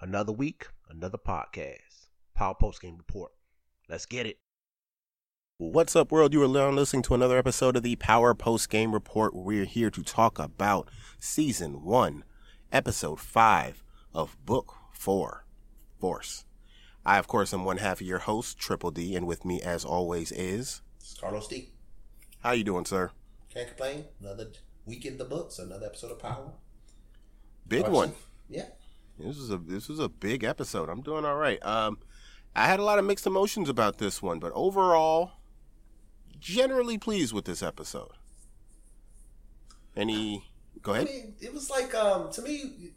Another week, another podcast. Power Post Game Report. Let's get it. What's up, world? You are now listening to another episode of the Power Post Game Report. We're here to talk about Season 1, Episode 5 of Book 4, Force. I, of course, am one half of your host, Triple D, and with me, as always, is It's Carlos D. how you doing, sir? Can't complain. Another week in the books. Another episode of Power. Big Watching. one. Yeah. This is a this is a big episode. I'm doing all right. Um, I had a lot of mixed emotions about this one, but overall, generally pleased with this episode. Any? Go I ahead. mean, it was like um to me,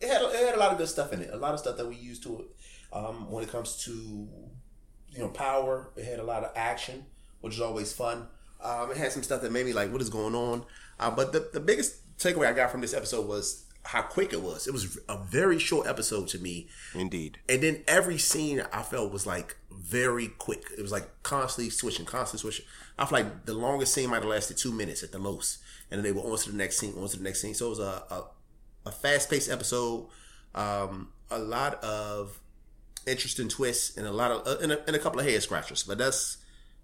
it had it had a lot of good stuff in it. A lot of stuff that we used to it. Um, when it comes to you know power, it had a lot of action, which is always fun. Um, it had some stuff that made me like, what is going on? Uh, but the the biggest takeaway I got from this episode was how quick it was. It was a very short episode to me. Indeed. And then every scene I felt was like very quick. It was like constantly switching, constantly switching. I feel like the longest scene might have lasted two minutes at the most, and then they were on to the next scene, on to the next scene. So it was a a, a fast paced episode, um, a lot of interesting twists, and a lot of uh, and, a, and a couple of head scratchers. But that's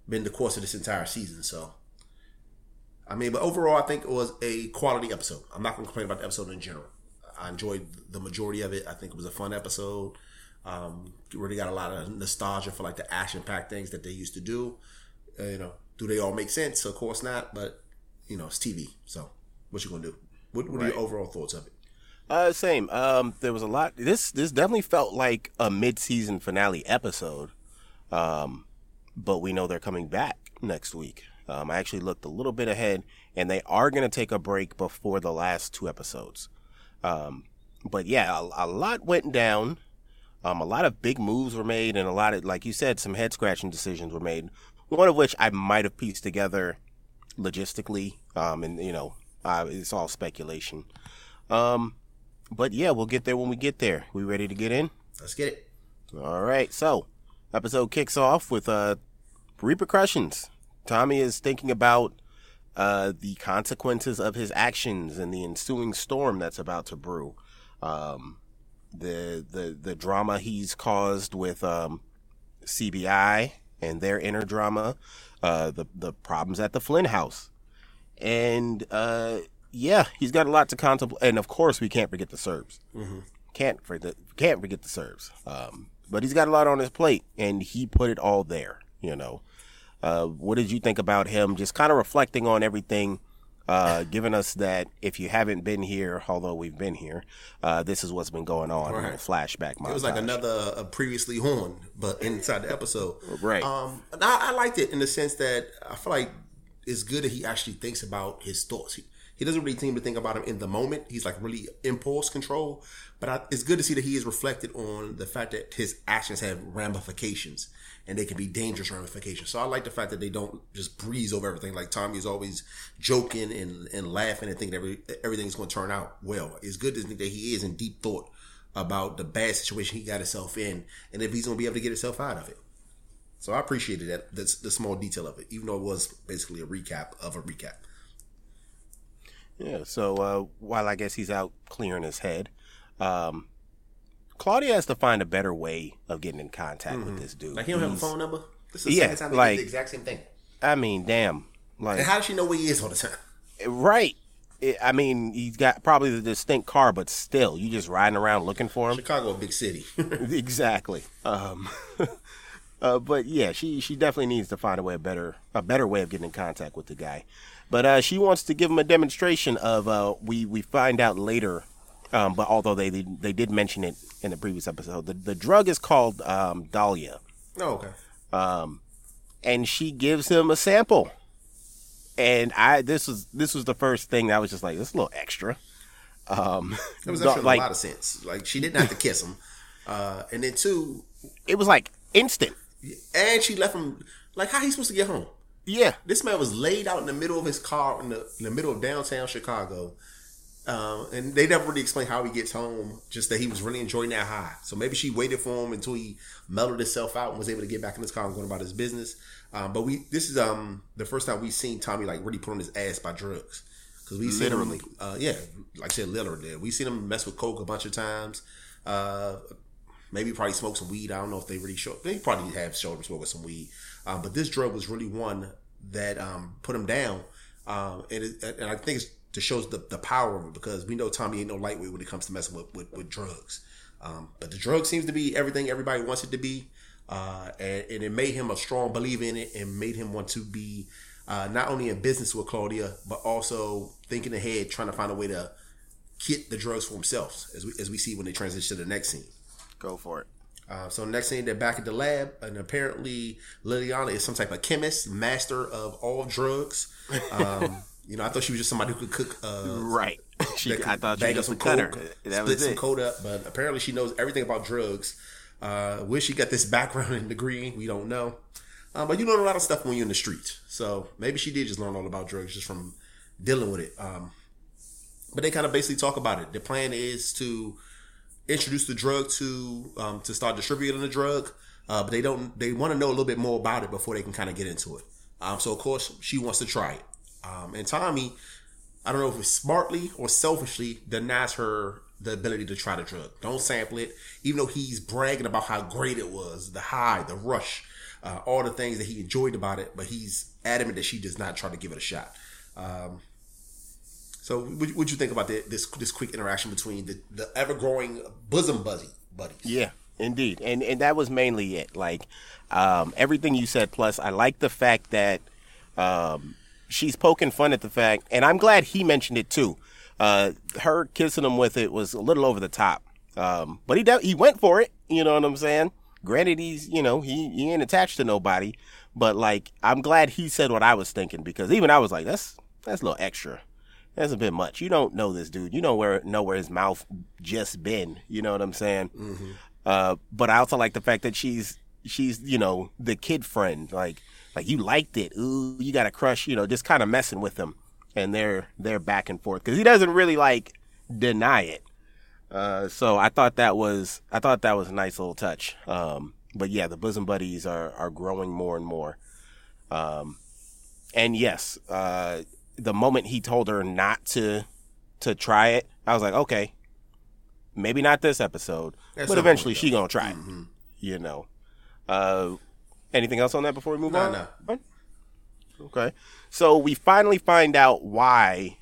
been the course of this entire season. So. I mean, but overall, I think it was a quality episode. I'm not going to complain about the episode in general. I enjoyed the majority of it. I think it was a fun episode. Um, really got a lot of nostalgia for like the action packed things that they used to do. Uh, you know, do they all make sense? Of course not, but you know, it's TV. So, what you gonna do? What, what are your overall thoughts of it? Uh, same. Um, there was a lot. This this definitely felt like a mid season finale episode. Um, but we know they're coming back next week. Um, I actually looked a little bit ahead, and they are going to take a break before the last two episodes. Um, but yeah, a, a lot went down. Um, a lot of big moves were made, and a lot of, like you said, some head scratching decisions were made. One of which I might have pieced together logistically. Um, and you know, uh, it's all speculation. Um, but yeah, we'll get there when we get there. We ready to get in? Let's get it. All right. So, episode kicks off with uh repercussions. Tommy is thinking about uh the consequences of his actions and the ensuing storm that's about to brew. Um the the the drama he's caused with um CBI and their inner drama, uh the the problems at the Flynn house. And uh yeah, he's got a lot to contemplate and of course we can't forget the Serbs can't forget can't forget the Serbs. Um, but he's got a lot on his plate, and he put it all there. You know, uh, what did you think about him? Just kind of reflecting on everything, uh, giving us that if you haven't been here, although we've been here, uh, this is what's been going on. Right. Flashback. It was like another uh, previously horn, but inside the episode. Right. Um, I, I liked it in the sense that I feel like it's good that he actually thinks about his thoughts. He, he doesn't really seem to think about him in the moment. He's like really impulse control. But I, it's good to see that he is reflected on the fact that his actions have ramifications and they can be dangerous ramifications. So I like the fact that they don't just breeze over everything. Like Tommy is always joking and, and laughing and thinking every, everything's going to turn out well. It's good to think that he is in deep thought about the bad situation he got himself in and if he's going to be able to get himself out of it. So I appreciated that the, the small detail of it, even though it was basically a recap of a recap. Yeah. So uh, while I guess he's out clearing his head, um, Claudia has to find a better way of getting in contact with this dude. Mm-hmm. Like he don't have a phone number. This is the Yeah, second they like- the exact same thing. I mean, damn. Like, And how does she know where he is all the time? Right. It, I mean, he's got probably the distinct car, but still, you just riding around looking for him. Chicago, a big city. exactly. Um, uh, but yeah, she she definitely needs to find a way a better a better way of getting in contact with the guy. But uh, she wants to give him a demonstration of uh, we we find out later. Um, but although they, they they did mention it in the previous episode, the the drug is called um, Dahlia oh, okay. and she gives him a sample. And I this was this was the first thing that I was just like, this is a little extra. Um It was actually like a lot of sense. Like she didn't have to kiss him, uh, and then two, it was like instant. and she left him. Like how he supposed to get home? Yeah. This man was laid out in the middle of his car in the in the middle of downtown Chicago, Um, and they never really explain how he gets home. Just that he was really enjoying that high. So maybe she waited for him until he mellowed himself out and was able to get back in his car and going about his business. Um, but we this is um the first time we've seen Tommy like really put on his ass by drugs because we seen Literally. him, uh, yeah, like I said, literally. Did. We seen him mess with coke a bunch of times. Uh, maybe probably smoked some weed. I don't know if they really showed. They probably have showed him smoking some weed. Um, but this drug was really one that um, put him down. Um, and, it, and I think it's to shows the, the power of it because we know Tommy ain't no lightweight when it comes to messing with, with, with drugs. Um, but the drug seems to be everything everybody wants it to be. Uh, and, and, it made him a strong believer in it and made him want to be uh, not only in business with Claudia, but also thinking ahead, trying to find a way to get the drugs for himself, as we, as we see when they transition to the next scene. Go for it. Uh, so next thing they're back at the lab, and apparently Liliana is some type of chemist, master of all drugs. Um, you know, I thought she was just somebody who could cook. Uh, right. She, I thought she was some cutter. That split was some it. code up, but apparently she knows everything about drugs. Uh, where she got this background and degree, we don't know. Um, but you learn a lot of stuff when you're in the streets. So maybe she did just learn all about drugs just from dealing with it. Um, but they kind of basically talk about it. The plan is to introduce the drug to um, to start distributing the drug, uh, but they don't. They want to know a little bit more about it before they can kind of get into it. Um, so of course she wants to try it, um, and Tommy, I don't know if it's smartly or selfishly denies her the ability to try the drug. Don't sample it, even though he's bragging about how great it was, the high, the rush, uh, all the things that he enjoyed about it. But he's adamant that she does not try to give it a shot. Um, so, what would you think about the, this this quick interaction between the, the ever growing bosom buddy buddies? Yeah, indeed, and and that was mainly it. Like um, everything you said. Plus, I like the fact that um, she's poking fun at the fact, and I'm glad he mentioned it too. Uh, her kissing him with it was a little over the top, um, but he de- he went for it. You know what I'm saying? Granted, he's you know he he ain't attached to nobody, but like I'm glad he said what I was thinking because even I was like that's that's a little extra that's a bit much. You don't know this dude. You don't where know where his mouth just been. You know what I'm saying? Mm-hmm. Uh, but I also like the fact that she's she's you know the kid friend. Like like you liked it. Ooh, you got a crush. You know, just kind of messing with him, and they're they're back and forth because he doesn't really like deny it. Uh, so I thought that was I thought that was a nice little touch. Um, but yeah, the bosom buddies are are growing more and more. Um, and yes, uh, the moment he told her not to to try it, I was like, okay, maybe not this episode, That's but eventually she gonna try mm-hmm. You know. Uh, anything else on that before we move no, on? No. Okay. So we finally find out why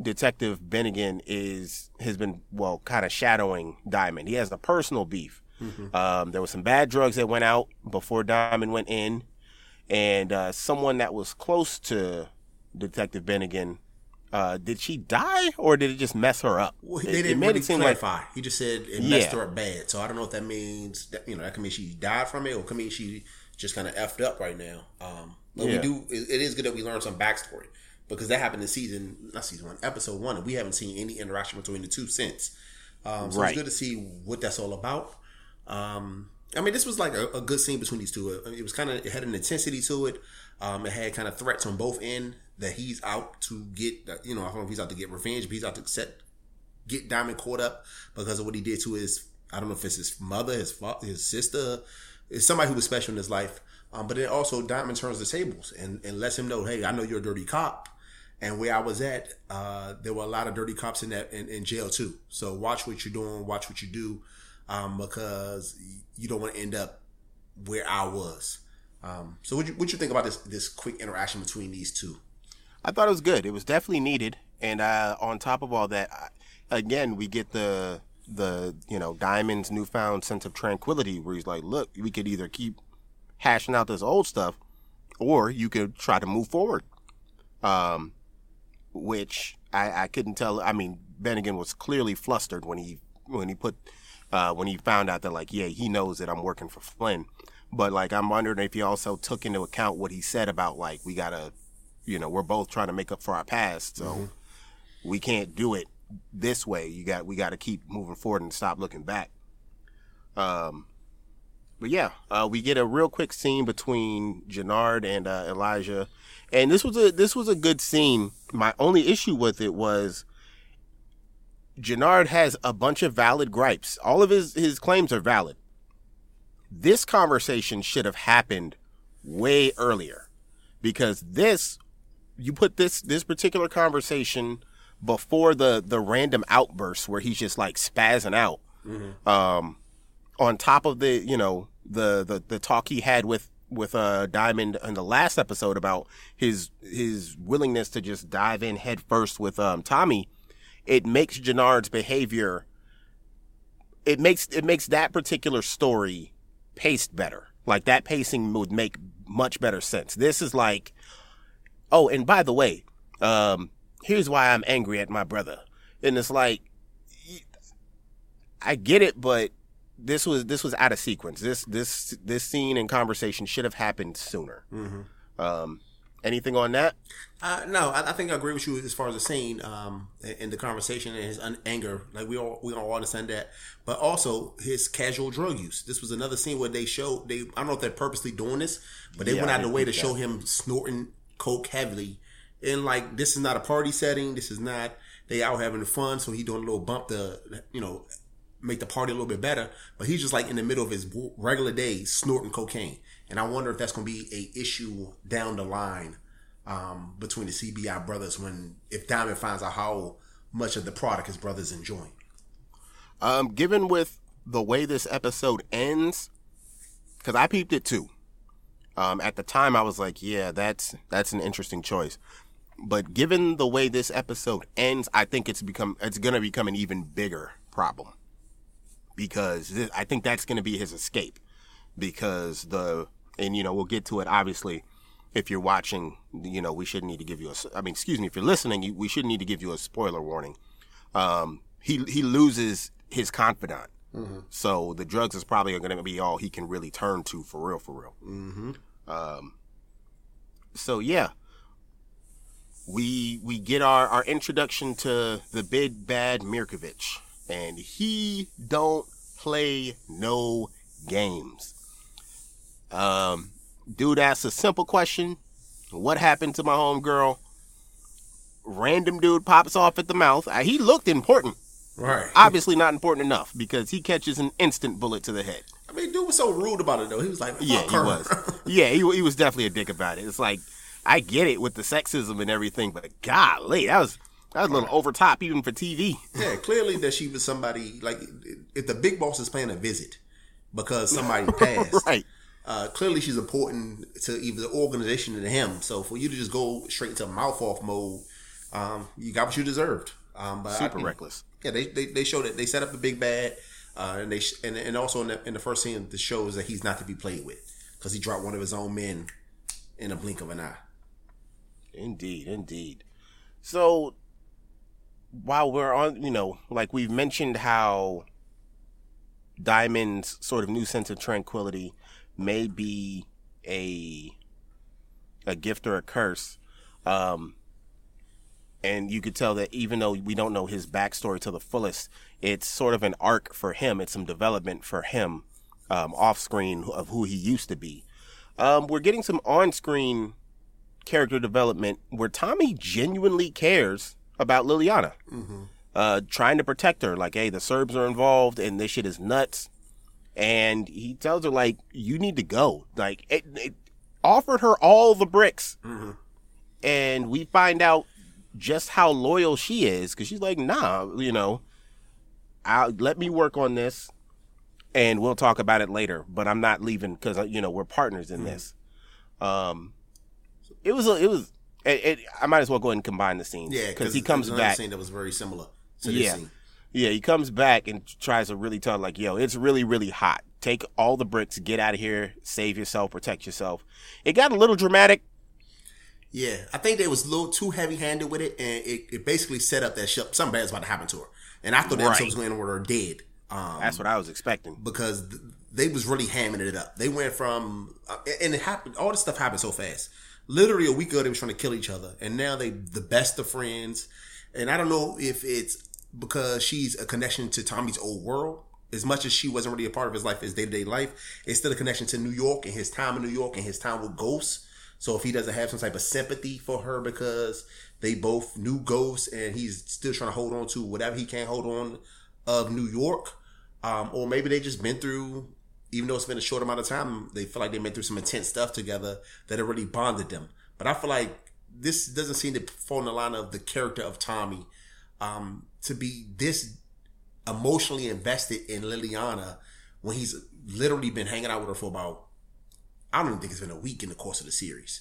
Detective Bennigan is has been well kind of shadowing Diamond. He has a personal beef. Mm-hmm. Um, there was some bad drugs that went out before Diamond went in, and uh, someone that was close to Detective Bennigan, uh, did she die or did it just mess her up? Well, they didn't it made really it seem clarify. Like, he just said it messed her up bad. So I don't know if that means that you know that could mean she died from it or could mean she just kind of effed up right now. Um, but yeah. we do. It, it is good that we learned some backstory because that happened in season not season one, episode one, and we haven't seen any interaction between the two since. Um, so right. it's good to see what that's all about. Um, I mean, this was like a, a good scene between these two. It was kind of it had an intensity to it. Um, it had kind of threats on both ends that he's out to get, you know, I don't know if he's out to get revenge, but he's out to set, get Diamond caught up because of what he did to his, I don't know if it's his mother, his father, his sister, it's somebody who was special in his life. Um, but then also Diamond turns the tables and, and lets him know, hey, I know you're a dirty cop. And where I was at, uh, there were a lot of dirty cops in that in, in, jail too. So watch what you're doing, watch what you do, um, because you don't want to end up where I was. Um, so what you what you think about this this quick interaction between these two? I thought it was good. It was definitely needed. And uh, on top of all that, again, we get the the you know Diamond's newfound sense of tranquility, where he's like, "Look, we could either keep hashing out this old stuff, or you could try to move forward." Um, which I, I couldn't tell. I mean, Bennigan was clearly flustered when he when he put uh, when he found out that like, yeah, he knows that I'm working for Flynn. But like, I'm wondering if he also took into account what he said about like, we gotta you know, we're both trying to make up for our past. So mm-hmm. we can't do it this way. You got we got to keep moving forward and stop looking back. Um, but yeah, uh, we get a real quick scene between Jenard and uh, Elijah, and this was a this was a good scene. My only issue with it was Jenard has a bunch of valid gripes. All of his his claims are valid. This conversation should have happened way earlier because this you put this this particular conversation before the the random outburst where he's just like spazzing out. Um, on top of the you know the the the talk he had with with uh Diamond in the last episode about his his willingness to just dive in head first with um Tommy, it makes Jenard's behavior it makes it makes that particular story paced better. Like that pacing would make much better sense. This is like oh, and by the way, um here's why I'm angry at my brother. And it's like I get it, but this was this was out of sequence. This this this scene and conversation should have happened sooner. Um, anything on that? Uh, no, I, I think I agree with you as far as the scene um, and the conversation and his un- anger. Like we all we all understand that, but also his casual drug use. This was another scene where they showed they. I don't know if they're purposely doing this, but they Yeah, went out of the way to think show him snorting coke heavily. And like this is not a party setting. This is not they out having fun. So he doing a little bump to you know make the party a little bit better. But he's just like in the middle of his regular day snorting cocaine. And I wonder if that's going to be a issue down the line um, between the CBI brothers when if Diamond finds out how much of the product his brother's enjoying. Um, given with the way this episode ends, because I peeped it too. Um, at the time, I was like, "Yeah, that's that's an interesting choice." But given the way this episode ends, I think it's become it's gonna become an even bigger problem because this, I think that's gonna be his escape. Because the and you know we'll get to it obviously. If you're watching, you know we shouldn't need to give you a. I mean, excuse me, if you're listening, you, we shouldn't need to give you a spoiler warning um, he he loses his confidant. So the drugs is probably going to be all he can really turn to for real, for real. Mm-hmm. Um, so yeah, we we get our our introduction to the big bad Mirkovich, and he don't play no games. Um, dude asks a simple question: What happened to my homegirl? Random dude pops off at the mouth. Uh, He looked important Right. obviously not important enough because he catches an instant bullet to the head. I mean, dude was so rude about it though. He was like, Yeah, he her." was. Yeah, he, he was definitely a dick about it. It's like I get it with the sexism and everything, but golly, that was that was a little over top even for TV. yeah, clearly that she was somebody like if the big boss is paying a visit because somebody passed. right. Uh, clearly, she's important to either the organization or to him. So for you to just go straight into mouth off mode, um, you got what you deserved. Um, but Super I, reckless. Yeah, they, they they showed it. They set up the big bad, uh, and they sh- and, and also in the, in the first scene, the shows that he's not to be played with because he dropped one of his own men in a blink of an eye. Indeed, indeed. So while we're on, you know, like we've mentioned how Diamond's sort of new sense of tranquility may be a a gift or a curse. Um and you could tell that even though we don't know his backstory to the fullest, it's sort of an arc for him. It's some development for him um, off screen of who he used to be. Um, we're getting some on screen character development where Tommy genuinely cares about Liliana, uh, trying to protect her. Like, hey, the Serbs are involved, and this shit is nuts. And he tells her like, you need to go. Like, it, it offered her all the bricks, mm-hmm. and we find out just how loyal she is because she's like, nah, you know, I'll let me work on this, and we'll talk about it later. But I'm not leaving because uh, you know we're partners in mm-hmm. this. Um, it was a, it was. It, it, I might as well go ahead and combine the scenes. Yeah, because he comes back. Scene that was very similar to this Yeah. scene. Yeah, he comes back and tries to really tell like, yo, it's really, really hot. Take all the bricks, get out of here, save yourself, protect yourself. It got a little dramatic. Yeah, I think they was a little too heavy handed with it, and it, it basically set up that sh- something bad's about to happen to her. And I thought the Right. episode was going to end with her dead. Um, That's what I was expecting. because th- they was really hamming it up. They went from uh, and it happened. All this stuff happened so fast. Literally a week ago, they was trying to kill each other, and now they the best of friends. And I don't know if it's because she's a connection to Tommy's old world. As much as she wasn't really a part of his life, his day to day life, it's still a connection to New York and his time in New York and his time with Ghosts. So if he doesn't have some type of sympathy for her because they both knew Ghosts and he's still trying to hold on to whatever he can't hold on of New York, um, or maybe they just been through, even though it's been a short amount of time, they feel like they've been through some intense stuff together that it really bonded them. But I feel like this doesn't seem to fall in the line of the character of Tommy um, to be this emotionally invested in Liliana when he's literally been hanging out with her for about I don't even think it's been a week in the course of the series.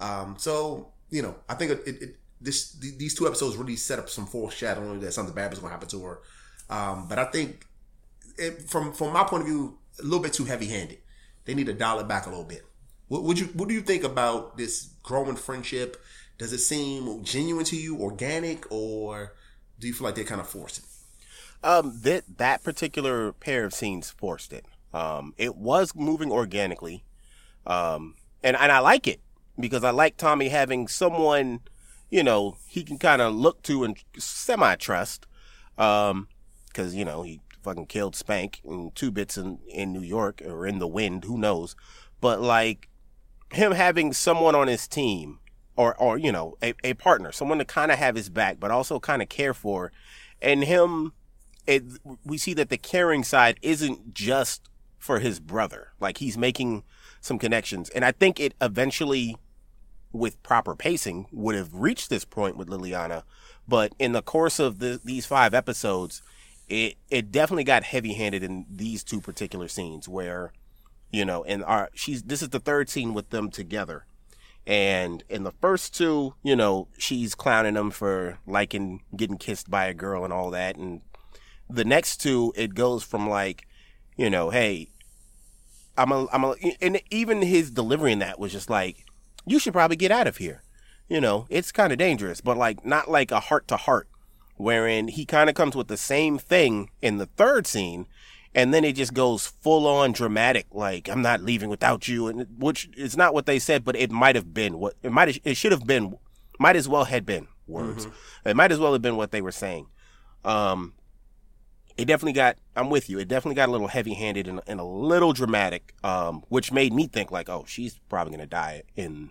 Um, so you know, I think it, it, this these two episodes really set up some foreshadowing that something bad was going to happen to her. Um, but I think it, from from my point of view, a little bit too heavy handed. They need to dial it back a little bit. What would you What do you think about this growing friendship? Does it seem genuine to you, organic, or do you feel like they kind of forced it? Um, that that particular pair of scenes forced it. Um, it was moving organically, um, and and I like it because I like Tommy having someone, you know, he can kind of look to and semi trust. Um, because you know he fucking killed Spank in two bits in in New York or in the wind, who knows? But like him having someone on his team or or you know a, a partner, someone to kind of have his back, but also kind of care for, and him. It, we see that the caring side isn't just for his brother. Like he's making some connections, and I think it eventually, with proper pacing, would have reached this point with Liliana. But in the course of the, these five episodes, it it definitely got heavy handed in these two particular scenes where, you know, and our she's this is the third scene with them together and in the first two, you know, she's clowning him for liking getting kissed by a girl and all that. And the next two, it goes from like, you know, hey, I'm a, I'm a, and even his delivery in that was just like, you should probably get out of here. You know, it's kind of dangerous, but like not like a heart to heart, wherein he kind of comes with the same thing in the third scene, and then it just goes full on dramatic, like I'm not leaving without you, and which is not what they said, but it might have been what it might it should have been, might as well had been words. Mm-hmm. It might as well have been what they were saying. Um, it definitely got i'm with you it definitely got a little heavy handed and, and, a little dramatic um, which made me think like oh she's probably gonna die in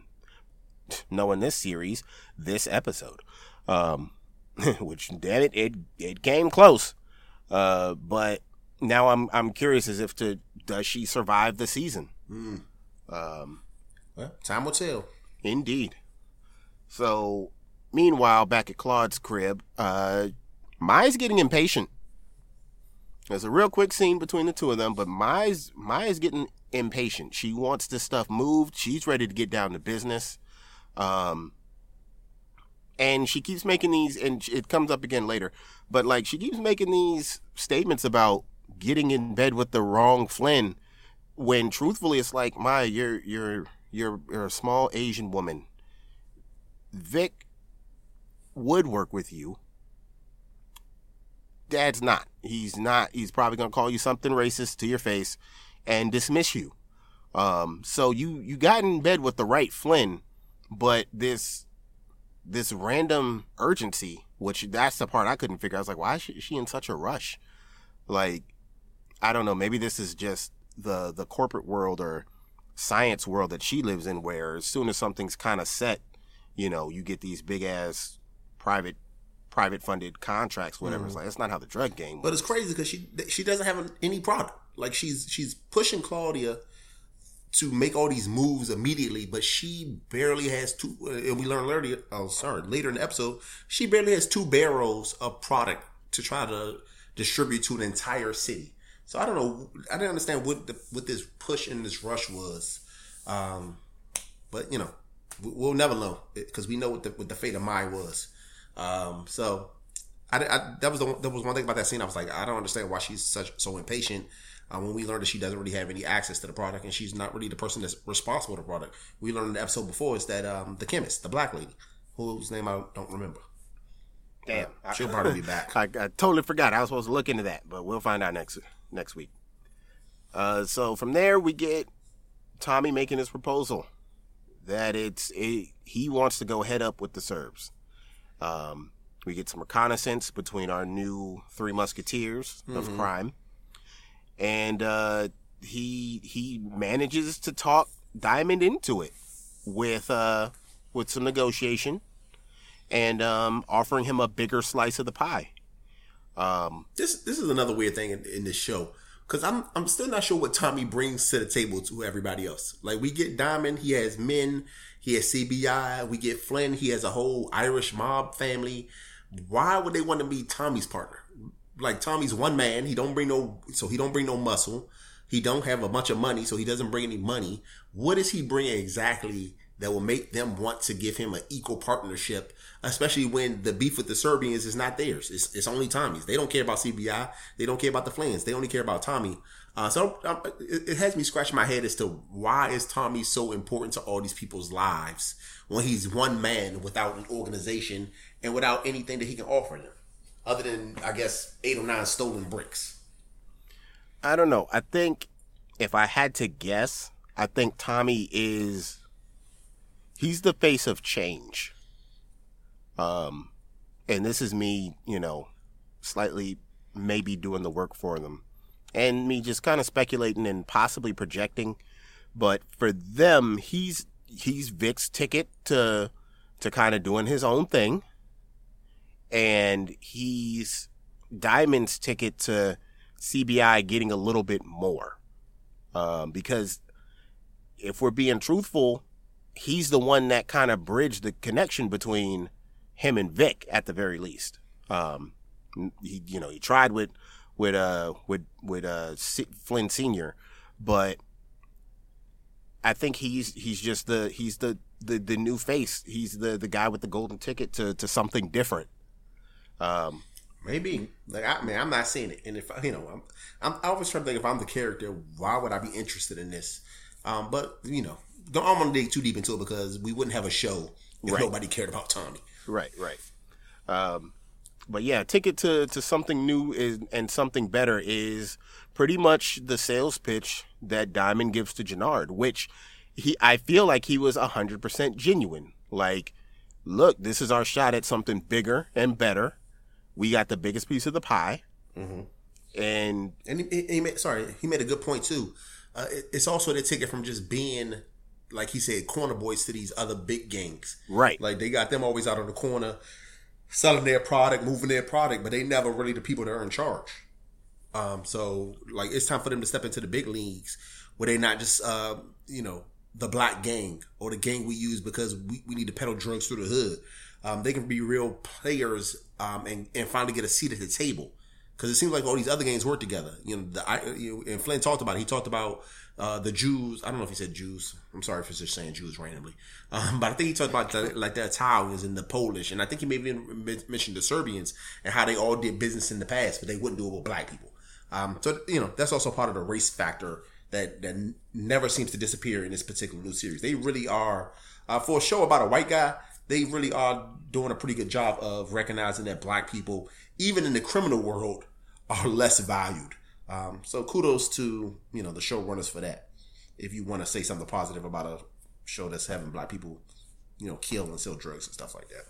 knowing this series this episode um, which damn it it it came close uh, but now i'm i'm curious as if to does she survive the season mm. um, well time will tell indeed so meanwhile back at claude's crib uh Mai's getting impatient there's a real quick scene between the two of them, but Mai's Mai's getting impatient. She wants this stuff moved. She's ready to get down to business. Um, and she keeps making these, and it comes up again later, but like she keeps making these statements about getting in bed with the wrong Flynn, when truthfully it's like, Maya, you're you're you're you're a small Asian woman. Vic would work with you dad's not. He's not. He's probably gonna call you something racist to your face and dismiss you. Um, so you you got in bed with the right Flynn, but this this random urgency, which that's the part I couldn't figure. I was like, why is she, is she in such a rush? Like, I don't know. Maybe this is just the the corporate world or science world that she lives in, where as soon as something's kind of set, you know, you get these big ass private private funded contracts, whatever. Mm. It's like that's not how the drug game. Works. But it's crazy because she she doesn't have any product. Like she's she's pushing Claudia to make all these moves immediately, but she barely has two. Uh, and we learned later. Oh, sorry, later in the episode, she barely has two barrels of product to try to distribute to an entire city. So I don't know. I didn't understand what the, what this push and this rush was. Um, but you know, we'll never know because we know what the what the fate of Mai was. Um, so I, I, that was the that was one thing about that scene. I was like, I don't understand why she's such so impatient. Um, when we learned that she doesn't really have any access to the product and she's not really the person that's responsible for the product. We learned in the episode before is that um, the chemist, the black lady, whose name I don't remember. Damn, uh, she'll probably be back. I, I, totally forgot. I was supposed to look into that, but we'll find out next next week. Uh, so from there we get Tommy making his proposal that it's it, he wants to go head up with the Serbs. Um, we get some reconnaissance between our new three musketeers of mm-hmm. crime, and uh, he he manages to talk Diamond into it with uh, with some negotiation and um, offering him a bigger slice of the pie. Um, this this is another weird thing in, in this show because I'm I'm still not sure what Tommy brings to the table to everybody else. Like we get Diamond, he has men, he has CBI. We get Flynn. He has a whole Irish mob family. Why would they want to be Tommy's partner? like Tommy's one man. He don't bring no, so he don't bring no muscle. He don't have a bunch of money, so he doesn't bring any money. What is he bringing exactly that will make them want to give him an equal partnership, especially when the beef with the Serbians is not theirs. It's, it's only Tommy's. They don't care about CBI. They don't care about the Flynns. They only care about Tommy. Uh, so um, it, it, has me scratching my head as to why is Tommy so important to all these people's lives when he's one man without an organization and without anything that he can offer them, other than I guess eight or nine stolen bricks. I don't know. I think if I had to guess, I think Tommy is he's the face of change. Um, and this is me, you know, slightly maybe doing the work for them, and me just kind of speculating and possibly projecting. But for them, he's he's Vic's ticket to to kind of doing his own thing, and he's Diamond's ticket to CBI getting a little bit more. Um, because if we're being truthful, he's the one that kind of bridged the connection between him and Vic at the very least. Um, he, you know, he tried with, with, uh, with, with, uh, C- Flynn Sr., but I think he's, he's just the, he's the, the, the new face. He's the, the guy with the golden ticket to, to something different. Um, Maybe like I mean I'm not seeing it, and if you know I'm, I'm I always try to think if I'm the character, why would I be interested in this? Um, but you know, don't I'm gonna dig too deep into it because we wouldn't have a show if right. nobody cared about Tommy. Right, right. Um, but yeah, ticket to to something new is and something better is pretty much the sales pitch that Diamond gives to Jenard, which he I feel like he was hundred percent genuine. Like, look, this is our shot at something bigger and better we got the biggest piece of the pie. Mm-hmm. And and he, he, made, sorry, he made a good point too. Uh, it, it's also the ticket from just being, like he said, corner boys to these other big gangs. Right. Like they got them always out on the corner, selling their product, moving their product, but they never really the people that are in charge. Um, so like it's time for them to step into the big leagues where they not just uh, you know the black gang or the gang we use because we, we need to peddle drugs through the hood um, they can be real players um, and, and finally get a seat at the table. Because it seems like all these other games work together. You know, the, I, you and Flynn talked about it. He talked about uh, the Jews. I don't know if he said Jews. I'm sorry for just saying Jews randomly. Um, but I think he talked about the, like the Italians and the Polish. And I think he maybe mentioned the Serbians and how they all did business in the past, but they wouldn't do it with black people. Um, so, you know, that's also part of the race factor that, that never seems to disappear in this particular new series. They really are, uh, for a show about a white guy, they really are doing a pretty good job of recognizing that black people, even in the criminal world, are less valued. Um, so kudos to you know the showrunners for that. If you want to say something positive about a show that's having black people, you know, kill and sell drugs and stuff like that.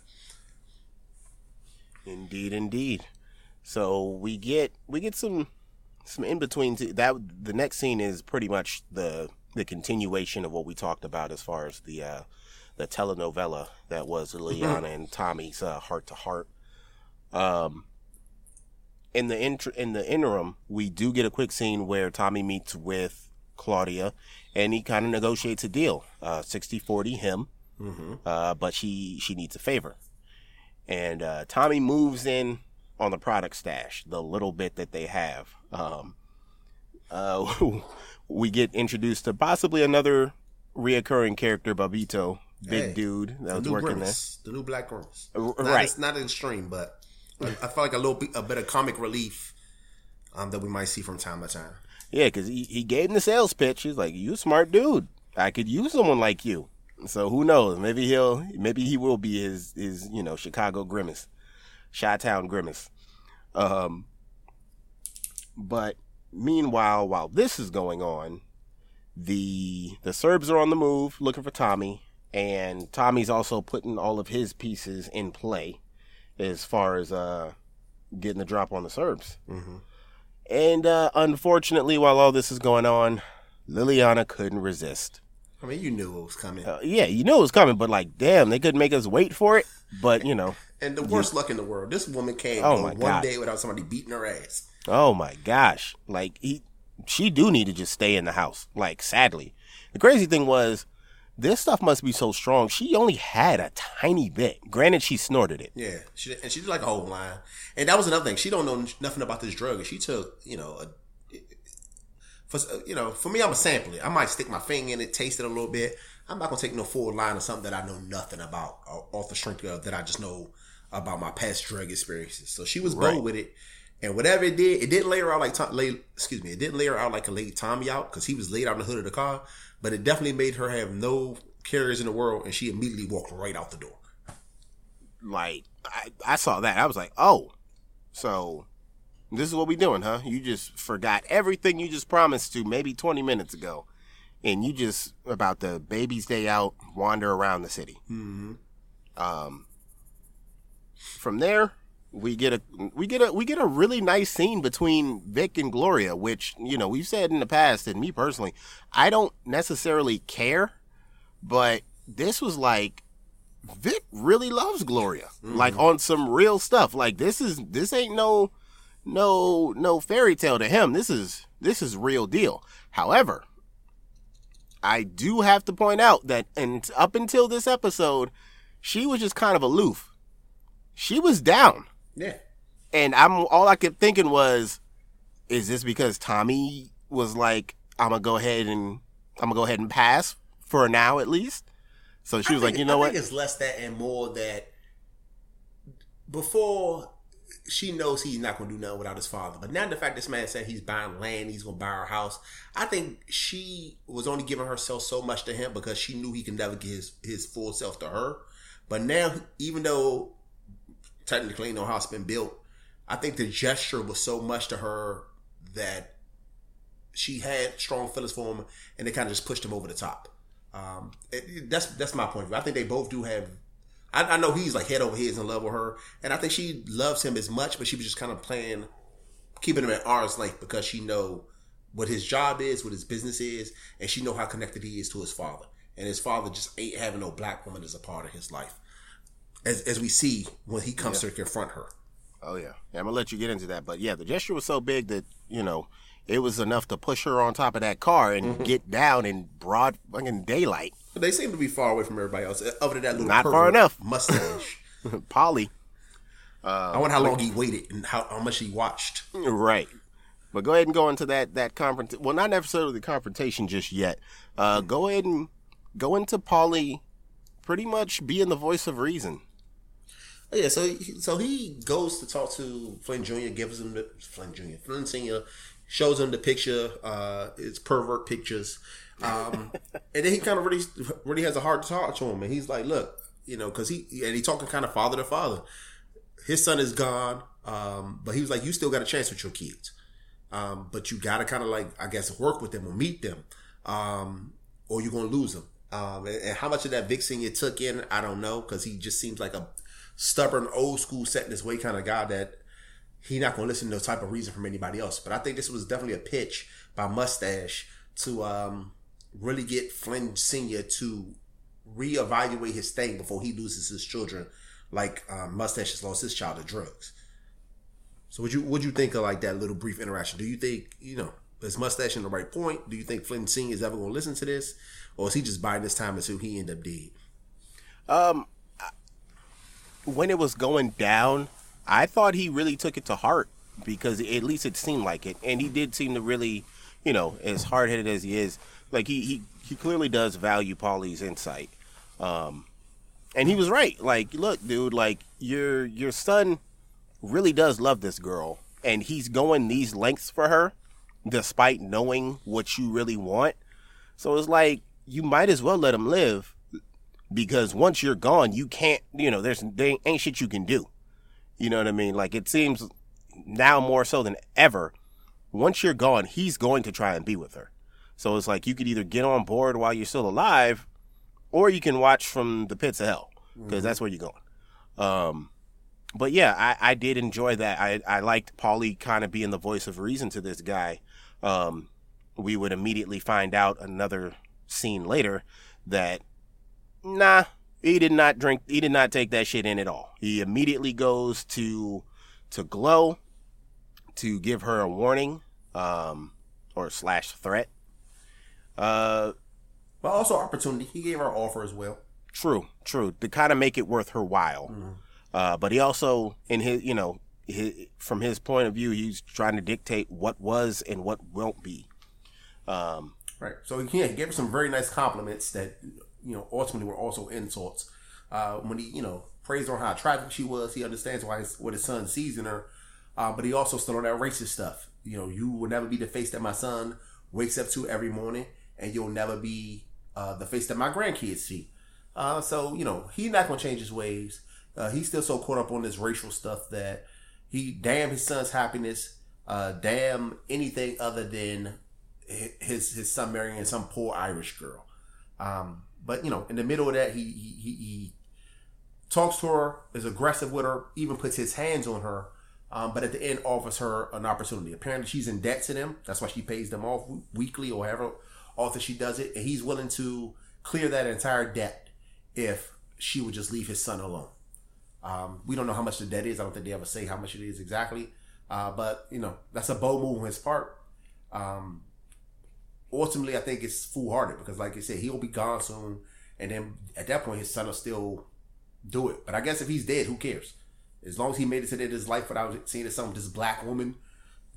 Indeed, indeed. So we get we get some some in between. That the next scene is pretty much the the continuation of what we talked about as far as the uh, the telenovela that was Liliana and Tommy's heart to heart. Um, in the int- in the interim, we do get a quick scene where Tommy meets with Claudia, and he kind of negotiates a deal, uh, 60-40 him, mm-hmm. uh, but she she needs a favor, and uh, Tommy moves in on the product stash, the little bit that they have. Um, uh, we get introduced to possibly another reoccurring character, Babito, big hey, dude that was working grimace, there. The new Black Grimace. Not right. It's not extreme, but I, feel like a little bit, a bit of comic relief um, that we might see from time to time. Yeah, because he, he gave him the sales pitch. He's like, "You smart dude. I could use someone like you." So who knows? Maybe he'll, maybe he will be his, his, you know, Chicago Grimace, Chi-Town Grimace. Um, but meanwhile, while this is going on, the the Serbs are on the move looking for Tommy, and Tommy's also putting all of his pieces in play as far as uh, getting the drop on the Serbs. Mm-hmm. And uh, unfortunately, while all this is going on, Liliana couldn't resist. I mean, you knew it was coming. Uh, yeah, you knew it was coming, but like, damn, they couldn't make us wait for it. But you know, and the worst luck in the world, this woman came oh my one day without somebody beating her ass. Oh my gosh! Like he, she do need to just stay in the house. Like, sadly, the crazy thing was this stuff must be so strong. She only had a tiny bit. Granted, she snorted it. Yeah, she, and she did like a whole line. And that was another thing. She don't know nothing about this drug. She took, you know, a, for you know, for me, I'm a sample it. I might stick my finger in it, taste it a little bit. I'm not gonna take no full line of something that I know nothing about uh, off the strength of that I just know about my past drug experiences. So she was bold with it, and whatever it did, it didn't lay her out like Tom, lay, excuse me, it didn't lay her out like it laid Tommy out because he was laid out in the hood of the car. But it definitely made her have no cares in the world, and she immediately walked right out the door. Like I, I saw that. I was like, oh, so this is what we doing, huh? You just forgot everything you just promised to maybe 20 minutes ago, and you just about the baby's day out wander around the city. Mm-hmm. Um, from there, we get a we get a we get a really nice scene between Vic and Gloria, which you know we've said in the past, and me personally, I don't necessarily care, but this was like Vic really loves Gloria, mm-hmm. like on some real stuff. Like this is this ain't no no no fairy tale to him. This is this is real deal. However, I do have to point out that and up until this episode, she was just kind of aloof. She was down. Yeah. And I'm all I kept thinking was, is this because Tommy was like, I'm gonna go ahead and I'm gonna go ahead and pass for now at least. So she was like, you know I what? think it's less that and more that before she knows he's not going to do nothing without his father. But now the fact this man said he's buying land, he's going to buy her house. I think she was only giving herself so much to him because she knew he could never give his, his full self to her. But now, even though technically no house been built, I think the gesture was so much to her that she had strong feelings for him, and they kind of just pushed him over the top. Um, it- it- that's that's my point. I think they both do have. I, I know he's like head over heels in love with her, and I think she loves him as much, but she was just kind of playing, keeping him at arm's length because she know what his job is, what his business is, and she know how connected he is to his father. And his father just ain't having no black woman as a part of his life, as as we see when he comes to confront her. Oh yeah. yeah, I'm gonna let you get into that. But yeah, the gesture was so big that you know it was enough to push her on top of that car and Mm-hmm. get down in broad fucking daylight. They seem to be far away from everybody else, other than that little Not far enough. mustache. Paulie, I wonder how long he waited and how, how much he watched. right? But go ahead and go into that that confront. Well, not necessarily the confrontation just yet. Uh, go ahead and go into Paulie, pretty much being the voice of reason. Oh, yeah, so he, so he goes to talk to Flynn Jr., gives him the Flynn Jr. Flynn Senior shows him the picture, uh, it's pervert pictures, um, and then he kind of really really has a hard talk to him, and he's like, look, you know, because he and he talking kind of father to father. His son is gone, um, but he was like, you still got a chance with your kids, um, but you got to kind of like I guess work with them or meet them, um, or you're gonna lose them. Um, and, and how much of that Vic Senior took in, I don't know, because he just seems like a stubborn, old school, set in his way kind of guy that he not gonna listen to no type of reason from anybody else. But I think this was definitely a pitch by Mustache to um, really get Flynn Senior to reevaluate his thing before he loses his children, like um, Mustache has lost his child to drugs. So would you would you think of like that little brief interaction? Do you think you know is Mustache in the right point? Do you think Flynn Senior is ever gonna listen to this, or is he just buying his time until he end up dead? Um, when it was going down, I thought he really took it to heart because at least it seemed like it, and he did seem to really, you know, as hard headed as he is, like he he he clearly does value Paulie's insight. Um, and he was right. Like, look, dude, like your your son really does love this girl, and he's going these lengths for her, despite knowing what you really want. So it's like you might as well let him live because once you're gone, you can't, you know, there's there ain't shit you can do. You know what I mean? Like it seems now more so than ever. Once you're gone, he's going to try and be with her. So it's like you could either get on board while you're still alive, or you can watch from the pits of hell because that's where you're going. Um, but yeah, I, I did enjoy that. I, I liked Paulie kind of being the voice of reason to this guy. Um, we would immediately find out another scene later that nah, he did not drink. He did not take that shit in at all. He immediately goes to to Glow to give her a warning, um, or slash threat. Uh, But also opportunity. He gave her an offer as well. True, true. To kind of make it worth her while. Mm-hmm. Uh, but he also, in his, you know, his, from his point of view, he's trying to dictate what was and what won't be. Um, Right. So yeah, he gave her some very nice compliments that you know ultimately were also insults. Uh, when he you know praised on how attractive she was, he understands why his, what his son sees in her. Uh, but he also stood on that racist stuff. You know, you will never be the face that my son wakes up to every morning, and you'll never be uh, the face that my grandkids see. Uh, so you know he's not gonna change his ways. Uh, he's still so caught up on this racial stuff that he damn his son's happiness, uh, damn anything other than his his son marrying some poor Irish girl. Um, but you know, in the middle of that, he he, he, he talks to her, is aggressive with her, even puts his hands on her. Um, but at the end, offers her an opportunity. Apparently, she's in debt to them. That's why she pays them off weekly or however often she does it, and he's willing to clear that entire debt if she would just leave his son alone. Um, we don't know how much the debt is. I don't think they ever say how much it is exactly. Uh, but you know, that's a bold move on his part. Um, ultimately, I think it's foolhardy because, like you said, he'll be gone soon, and then at that point, his son will still do it. But I guess if he's dead, who cares? As long as he made it to the end of his life without seeing with this black woman,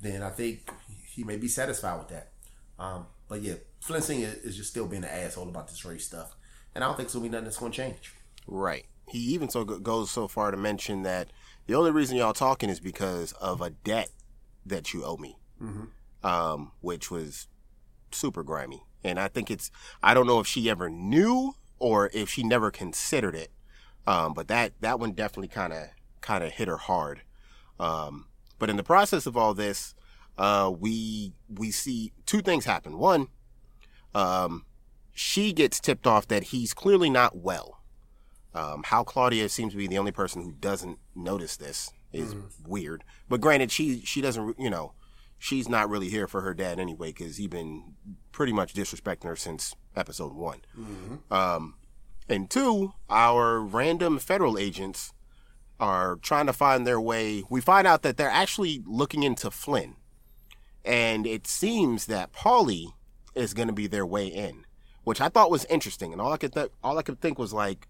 then I think he may be satisfied with that. Um, but yeah, Senior is just still being an asshole about this race stuff, and I don't think gonna be nothing that's gonna change. right. He even so goes so far to mention that the only reason y'all talking is because of a debt that you owe me, um, which was super grimy. And I think it's I don't know if she ever knew or if she never considered it. Um, but that that one definitely kind of kind of hit her hard. Um, but in the process of all this, uh, we we see two things happen. One, um, she gets tipped off that he's clearly not well. Um, how Claudia seems to be the only person who doesn't notice this is weird. But granted, she she doesn't you know she's not really here for her dad anyway because he's been pretty much disrespecting her since episode one. Um, and two, our random federal agents are trying to find their way. We find out that they're actually looking into Flynn, and it seems that Paulie is going to be their way in, which I thought was interesting. And all I could th- all I could think was like,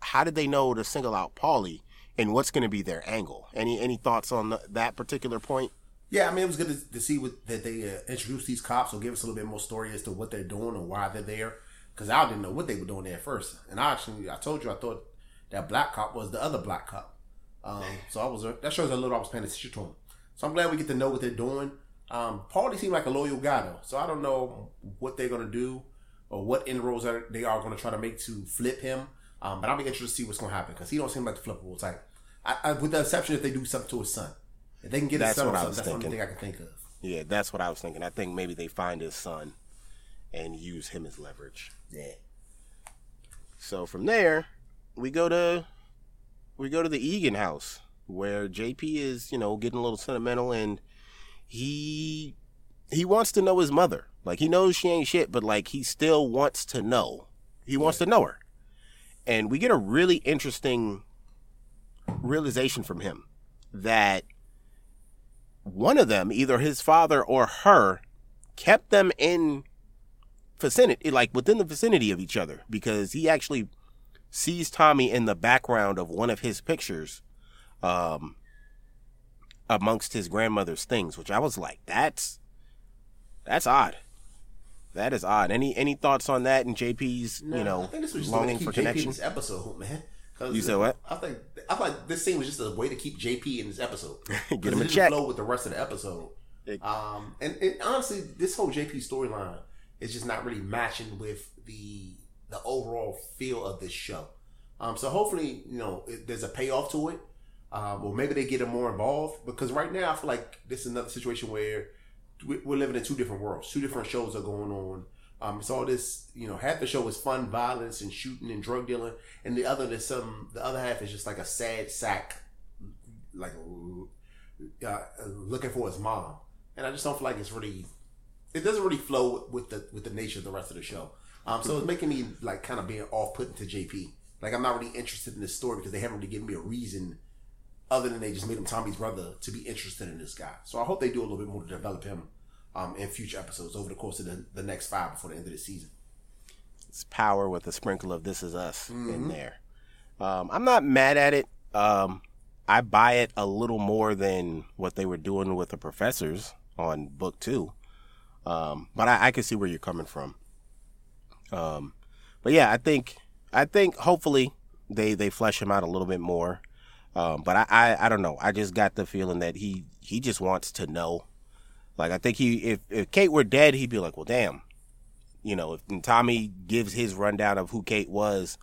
how did they know to single out Paulie, and what's going to be their angle? Any any thoughts on th- that particular point? Yeah, I mean, it was good to, to see what, that they uh, introduced these cops or give us a little bit more story as to what they're doing and why they're there. Because I didn't know what they were doing there at first, and I actually I told you I thought that black cop was the other black cop. Um, so I was that shows a little I was paying attention to him. So I'm glad we get to know what they're doing. Um, Paulie seemed like a loyal guy though, so I don't know what they're gonna do or what inroads are, they are gonna try to make to flip him. Um, but I'll be interested to see what's gonna happen because he don't seem like the flippable type. I, I, with the exception if they do something to his son, if they can get his That's son, what I was that's the only thinking. thing I can think of. Yeah, that's what I was thinking. I think maybe they find his son and use him as leverage. Yeah. So from there, we go to we go to the Egan house where JP is, you know, getting a little sentimental and he he wants to know his mother. Like he knows she ain't shit, but like he still wants to know. He wants to know her. And we get a really interesting realization from him that one of them, either his father or her, kept them in vicinity, like within the vicinity of each other, because he actually sees Tommy in the background of one of his pictures, um, amongst his grandmother's things, which I was like, that's that's odd. That is odd. Any any thoughts on that and JP's, you I know, think this was just a longing for JP connection? this episode, man. You said what? I think I thought this scene was just a way to keep JP in this episode. Get him it a didn't check. Flow with the rest of the episode. Um, and, and honestly, this whole JP storyline is just not really matching with the the overall feel of this show. Um, so hopefully, you know, it, there's a payoff to it. Um, or maybe they get him more involved because right now I feel like this is another situation where we're living in two different worlds. Two different shows are going on. Um, it's all this, you know, half the show is fun, violence, and shooting and drug dealing, and the other is some. The other half is just like a sad sack, like uh, looking for his mom. And I just don't feel like it's really. It doesn't really flow with the with the nature of the rest of the show. Um, so it's making me like kind of being off putting to JP. Like I'm not really interested in this story because they haven't really given me a reason other than they just made him Tommy's brother to be interested in this guy. So I hope they do a little bit more to develop him um, in future episodes over the course of the, the next five before the end of the season. It's power with a sprinkle of "This Is Us" in there. Um, I'm not mad at it. Um, I buy it a little more than what they were doing with the professors on book two. Um, but I, I can see where you're coming from. Um, but yeah, I think I think hopefully they they flesh him out a little bit more. Um, but I, I I don't know. I just got the feeling that he he just wants to know. Like I think he if if Kate were dead, he'd be like, well, damn. You know, if Tommy gives his rundown of who Kate was,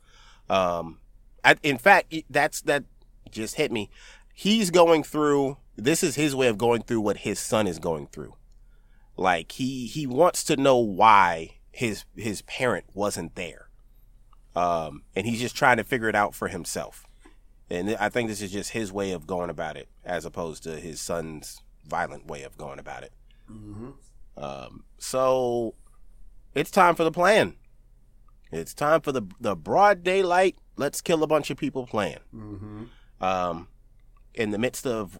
um, I, in fact, that's that just hit me. He's going through. This is his way of going through what his son is going through. Like he he wants to know why his his parent wasn't there, um, and he's just trying to figure it out for himself. And I think this is just his way of going about it, as opposed to his son's violent way of going about it. Um, so it's time for the plan. It's time for the the broad daylight. Let's kill a bunch of people plan. Um, in the midst of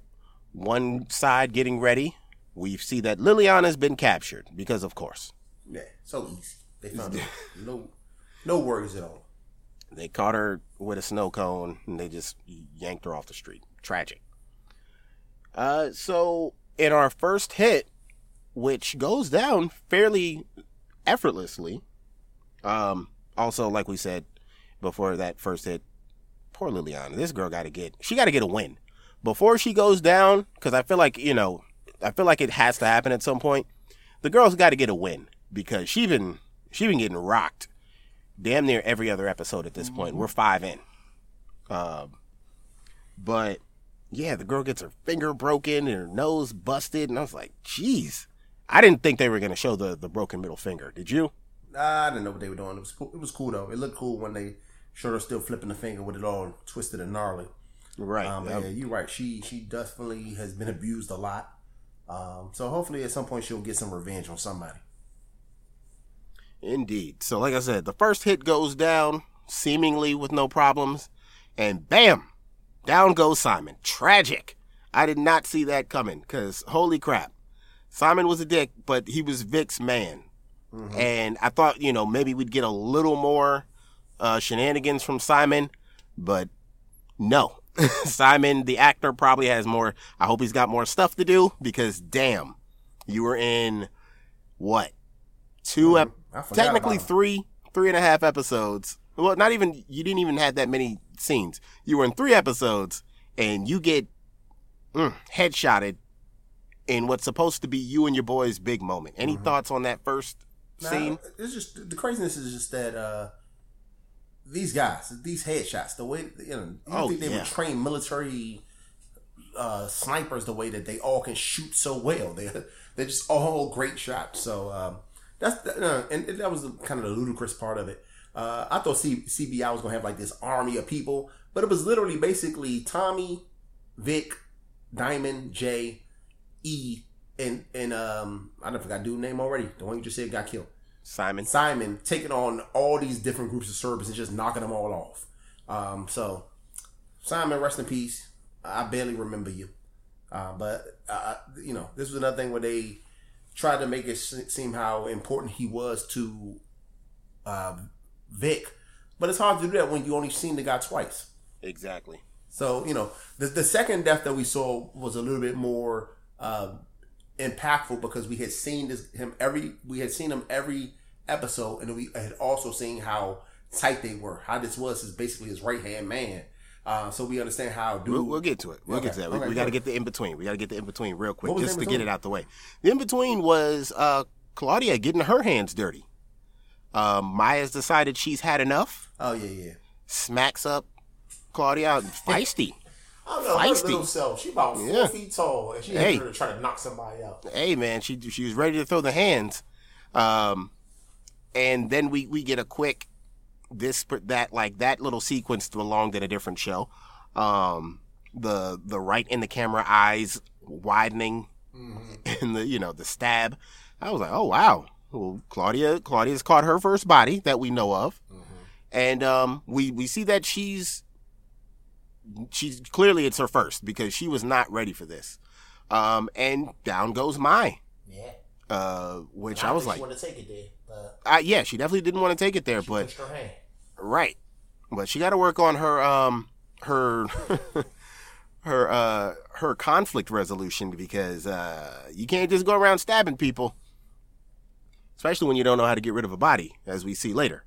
one side getting ready, we see that Liliana's been captured because, of course, Yeah, so easy. They found it. no, no worries at all. they caught her with a snow cone and they just yanked her off the street. Tragic. Uh, so in our first hit, which goes down fairly effortlessly. Um, also, like we said before that first hit, poor Liliana. This girl got to get, she got to get a win before she goes down. Cause I feel like, you know, I feel like it has to happen at some point. The girl's got to get a win because she been, she been getting rocked damn near every other episode at this point. We're five in. Um, but yeah, the girl gets her finger broken and her nose busted. And I was like, geez, I didn't think they were going to show the, the broken middle finger. Did you? I didn't know what they were doing. It was cool. It was cool though. It looked cool when they showed her still flipping the finger with it all twisted and gnarly. Right. Um, yeah, you're right. She she definitely has been abused a lot. Um, so hopefully at some point she'll get some revenge on somebody. Indeed. So, like I said, the first hit goes down seemingly with no problems, and bam, down goes Simon. Tragic. I did not see that coming because holy crap, Simon was a dick, but he was Vic's man, and I thought you know maybe we'd get a little more uh, shenanigans from Simon, but no. Simon, the actor, probably has more. I hope he's got more stuff to do because damn, you were in what two ep- I forgot technically three three and a half episodes. Well not even you didn't even have that many scenes. You were in three episodes and you get mm, headshotted in what's supposed to be you and your boy's big moment any Mm-hmm. thoughts on that first Nah, scene it's just the craziness is just that uh, these guys, these headshots, the way you know, you Oh, think they yeah. were trained military uh, snipers, the way that they all can shoot so well. They they're just all great shots. So um, that's uh, and that was the, kind of the ludicrous part of it. Uh, I thought C- CBI was gonna have like this army of people, but it was literally basically Tommy, Vic, Diamond, Jay, E, and and um I don't forgot dude name already. The one you just said got killed. simon Simon taking on all these different groups of Serbs and just knocking them all off. Um, so, Simon, rest in peace. I barely remember you. Uh, but, uh, you know, this was another thing where they tried to make it seem how important he was to uh, Vic. But it's hard to do that when you only seen the guy twice. exactly So you know, the the second death that we saw was a little bit more uh, impactful because we had seen this him every we had seen him every episode, and we had also seen how tight they were. How this was his basically his right hand man. Uh, so we understand how dude. We'll, we'll get to it. We'll Okay, get to that. We, okay, we got to get the in between. We got to get the in between real quick just to get it out the way. The in between was uh, Claudia getting her hands dirty. Um, Maya's decided she's had enough. oh yeah, yeah. Smacks up Claudia feisty. I don't know Feisty. her little self. She about four Yeah. feet tall, and she Hey. hey. to try to knock somebody out. hey man, she she was ready to throw the hands, um, and then we we get a quick this that like that little sequence belonged in a different show. Um, the the right in the camera eyes widening, and the you know the stab. I was like, oh wow, well Claudia Claudia's caught her first body that we know of, and um, we we see that she's she's clearly it's her first because she was not ready for this. Um, and down goes Mai. Yeah. uh, which I, was like, want to take it there, but uh, yeah, she definitely didn't want to take it there, but right, but she got to work on her um her her uh her conflict resolution because uh you can't just go around stabbing people, especially when you don't know how to get rid of a body, as we see later.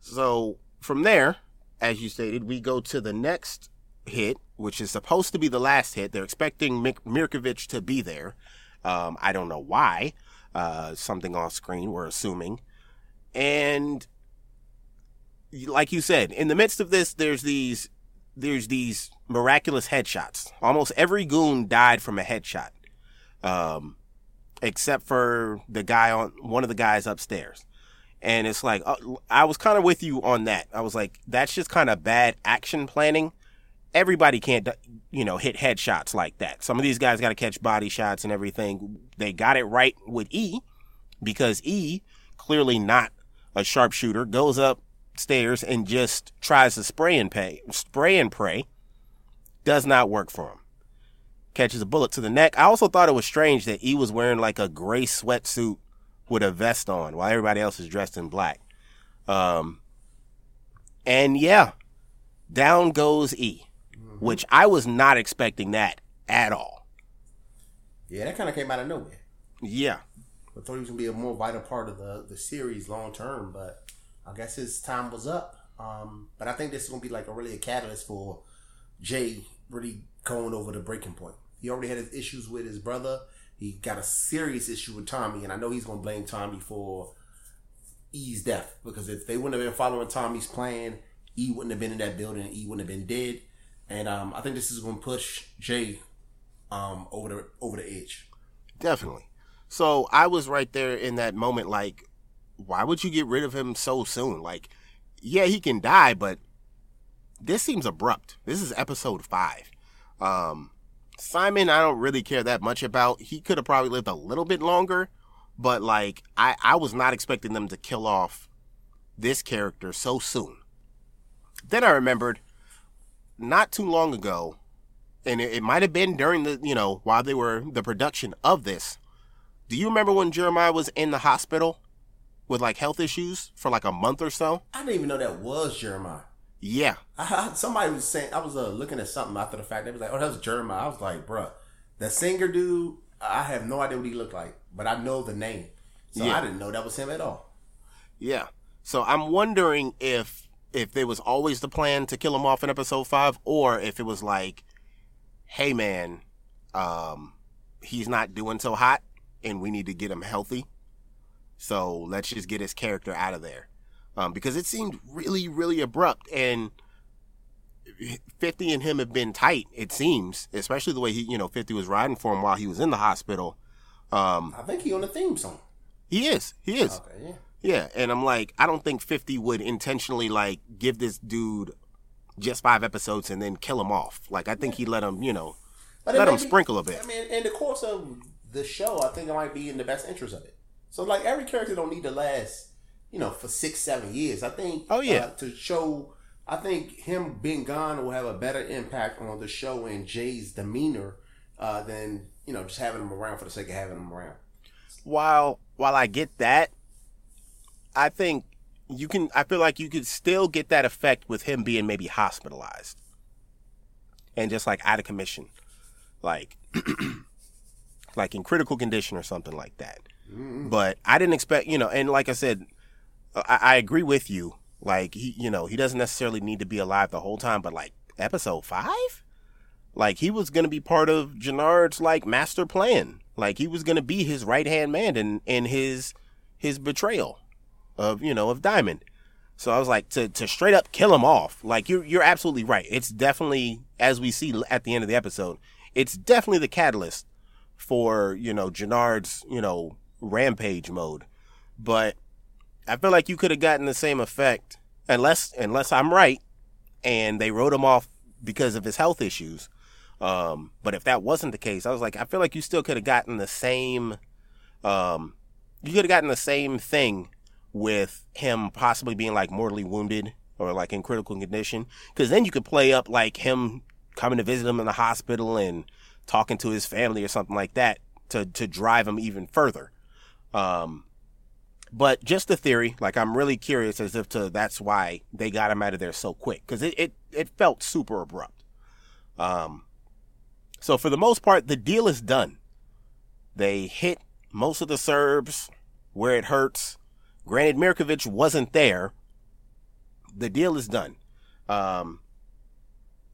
So from there, as you stated, we go to the next hit, which is supposed to be the last hit. They're expecting Mik- Mirkovic to be there. Um, I don't know why. Uh, something off screen, we're assuming. And like you said, in the midst of this, there's these there's these miraculous headshots. Almost every goon died from a headshot, um, except for the guy on one of the guys upstairs. And it's like uh, I was kind of with you on that. I was like, that's just kind of bad action planning. Everybody can't, you know, hit headshots like that. Some of these guys got to catch body shots and everything. They got it right with E because E, clearly not a sharpshooter, goes upstairs and just tries to spray and pay, spray and pray. Does not work for him. Catches a bullet to the neck. I also thought it was strange that E was wearing like a gray sweatsuit with a vest on while everybody else is dressed in black. Um, and yeah, down goes E, which I was not expecting that at all. Yeah, that kind of came out of nowhere. Yeah. I thought he was gonna be a more vital part of the the series long term, but I guess his time was up. Um, but I think this is gonna be like a really a catalyst for Jay really going over the breaking point. He already had his issues with his brother. He got a serious issue with Tommy, and I know he's gonna blame Tommy for E's death because if they wouldn't have been following Tommy's plan, E wouldn't have been in that building. E wouldn't have been dead. And um, I think this is gonna push Jay um, over the over the edge. Definitely. So I was right there in that moment, like, why would you get rid of him so soon? Like, yeah, he can die, but this seems abrupt. This is episode five. Um, Simon, I don't really care that much about. He could have probably lived a little bit longer, but like, I, I was not expecting them to kill off this character so soon. Then I remembered not too long ago, and it, it might have been during the, you know, while they were the production of this. Do you remember when Jeremiah was in the hospital with like health issues for like a month or so? I didn't even know that was Jeremiah. Yeah. I, somebody was saying I was uh, looking at something after the fact. They was like, "Oh, that was Jeremiah." I was like, "Bruh, that singer dude." I have no idea what he looked like, but I know the name, so Yeah. I didn't know that was him at all. Yeah. So I'm wondering if if there was always the plan to kill him off in episode five, or if it was like, hey man, um, he's not doing so hot, and we need to get him healthy. So let's just get his character out of there, um, because it seemed really, really abrupt, and Fifty and him have been tight. It seems, especially the way he, you know, Fifty was riding for him while he was in the hospital. Um, I think he on the theme song. he is, he is. Okay, yeah. Yeah, and I'm like, I don't think 50 would intentionally like give this dude just five episodes and then kill him off. Like, I think he let him, you know, But let him be- sprinkle a bit. I mean, in the course of the show, I think it might be in the best interest of it. So, like, every character don't need to last, you know, for six, seven years. I think. Oh, yeah. uh, to show, I think him being gone will have a better impact on the show and Jay's demeanor uh, than you know just having him around for the sake of having him around. While while I get that, I think you can. I feel like you could still get that effect with him being maybe hospitalized and just like out of commission, like like in critical condition or something like that. But I didn't expect, you know, and like I said, I, I agree with you. Like he, you know, he doesn't necessarily need to be alive the whole time, but like episode five, like he was gonna be part of Jenard's like master plan. Like he was gonna be his right hand man in in his his betrayal of you know of Diamond. So I was like to to straight up kill him off. Like you're you're absolutely right. It's definitely as we see at the end of the episode, it's definitely the catalyst for you know Jenard's you know rampage mode. But I feel like you could have gotten the same effect unless unless I'm right and they wrote him off because of his health issues. Um, but if that wasn't the case, I was like, I feel like you still could have gotten the same, um, you could have gotten the same thing with him possibly being like mortally wounded or like in critical condition. Cause then you could play up like him coming to visit him in the hospital and talking to his family or something like that to, to drive him even further. Um, but just the theory, like I'm really curious as if to that's why they got him out of there so quick because it, it it felt super abrupt. Um, so for the most part, the deal is done. They hit most of the Serbs where it hurts. Granted, Mirkovic wasn't there. The deal is done. Um,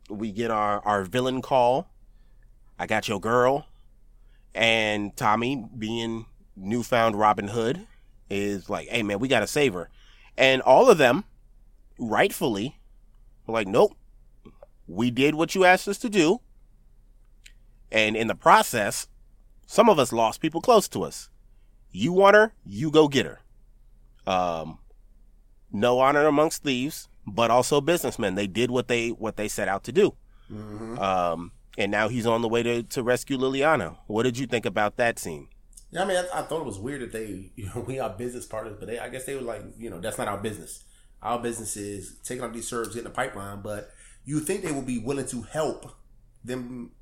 we get our, our villain call. I got your girl. And Tommy, being newfound Robin Hood, is like, hey man, we gotta save her. And all of them, rightfully, were like, nope, we did what you asked us to do. And in the process, some of us lost people close to us. You want her, you go get her. Um, no honor amongst thieves, but also businessmen. They did what they what they set out to do. Mm-hmm. Um, and now he's on the way to, to rescue Liliana. What did you think about that scene? Yeah, I mean, I, I, thought it was weird that they, you know, we are business partners, but they, I guess they were like, you know, that's not our business. Our business is taking out these Serbs, getting the pipeline, but you think they would be willing to help them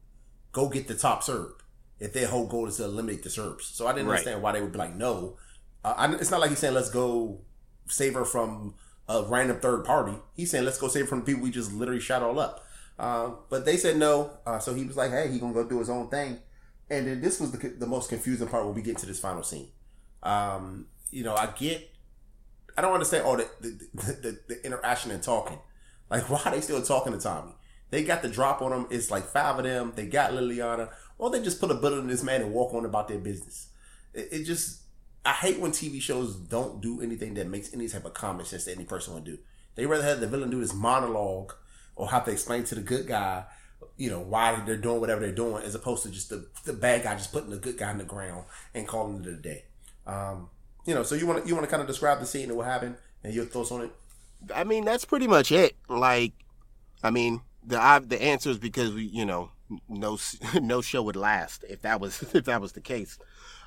go get the top Serb if their whole goal is to eliminate the Serbs. So I didn't Right. understand why they would be like, no. Uh, I, it's not like he's saying, let's go save her from a random third party. He's saying, let's go save her from people we just literally shot all up. Uh, but they said no. Uh, so he was like, hey, he going to go do his own thing. And then this was the, the most confusing part when we get to this final scene. Um, you know, I get, I don't understand all the the, the, the, the interaction and talking. Like, why are they still talking to Tommy? They got the drop on him. It's like five of them. They got Liliana. Or they just put a bullet in this man and walk on about their business. It, it just, I hate when TV shows don't do anything that makes any type of common sense that any person would do. They rather have the villain do this monologue or have to explain to the good guy, you know, why they're doing whatever they're doing, as opposed to just the, the bad guy just putting the good guy in the ground and calling it a day. Um, you know, so you want to you want to kind of describe the scene and what happened and your thoughts on it. I mean, that's pretty much it. Like, I mean, the I, the answer is because we, you know, no no show would last if that was if that was the case.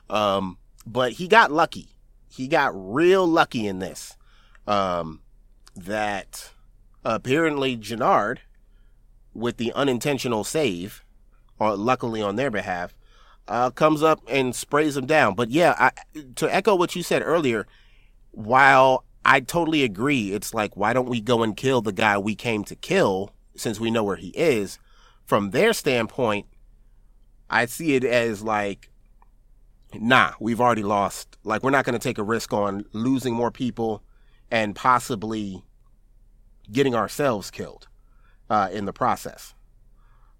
Um, but he got lucky. He got real lucky in this. Um, that apparently Jenard, with the unintentional save, or luckily on their behalf, uh, comes up and sprays him down. But yeah, I, to echo what you said earlier, while I totally agree, it's like why don't we go and kill the guy we came to kill since we know where he is? From their standpoint, I see it as like, nah, we've already lost. Like we're not going to take a risk on losing more people and possibly getting ourselves killed uh, in the process.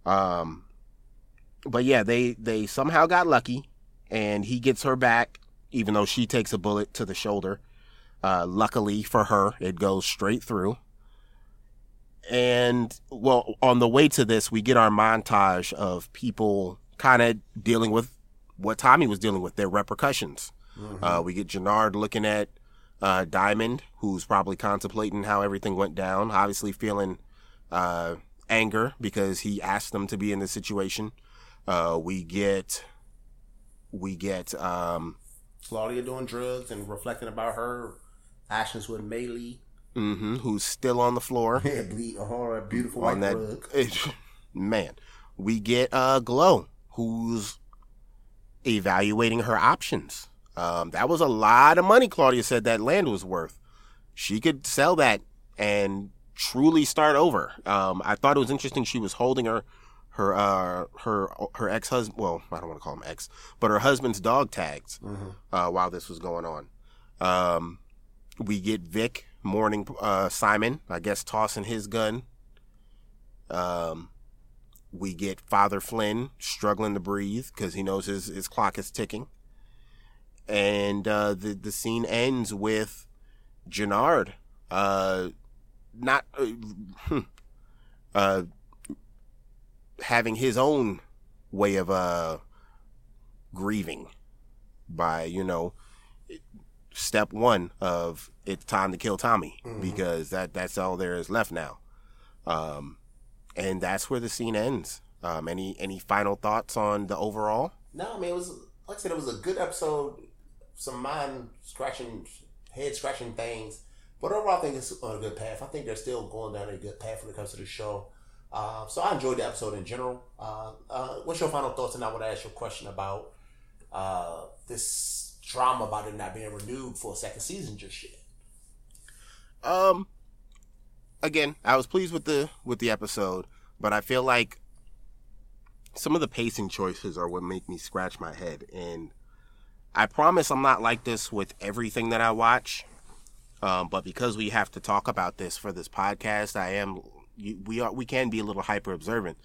Um, but yeah, they they somehow got lucky, and he gets her back, even though she takes a bullet to the shoulder. Uh, luckily for her, it goes straight through. And well, on the way to this, we get our montage of people kind of dealing with what Tommy was dealing with, their repercussions. Uh, we get Jenard looking at uh, Diamond, who's probably contemplating how everything went down, obviously feeling uh, anger because he asked them to be in this situation. Uh, we get, we get, um, Claudia doing drugs and reflecting about her actions with Maylee. Mm hmm who's still on the floor Yeah, bleed her beautiful on that. man, we get uh, Glow, who's evaluating her options. Um, that was a lot of money. Claudia said that land was worth. She could sell that and truly start over. Um, I thought it was interesting. She was holding her, her, uh, her, her ex husband. Well, I don't want to call him ex, but her husband's dog tags uh, while this was going on. Um, we get Vic mourning uh, Simon. I guess tossing his gun. Um, we get Father Flynn struggling to breathe because he knows his, his clock is ticking. And uh, the the scene ends with Jenard, uh, not uh, hmm, uh, having his own way of uh, grieving by you know step one of it's time to kill Tommy because that that's all there is left now. Um, and that's where the scene ends. Um, any any final thoughts on the overall? No, I mean it was like I said, it was a good episode. Some mind scratching, head scratching things, but overall, I think it's on a good path. I think they're still going down a good path when it comes to the show. Uh, so I enjoyed the episode in general. Uh, uh, what's your final thoughts? And I want to ask you a question about uh, this drama about it not being renewed for a second season just yet. Um, again, I was pleased with the with the episode, but I feel like some of the pacing choices are what make me scratch my head. And I promise I'm not like this with everything that I watch. Um, but because we have to talk about this for this podcast, I am we are we can be a little hyper observant.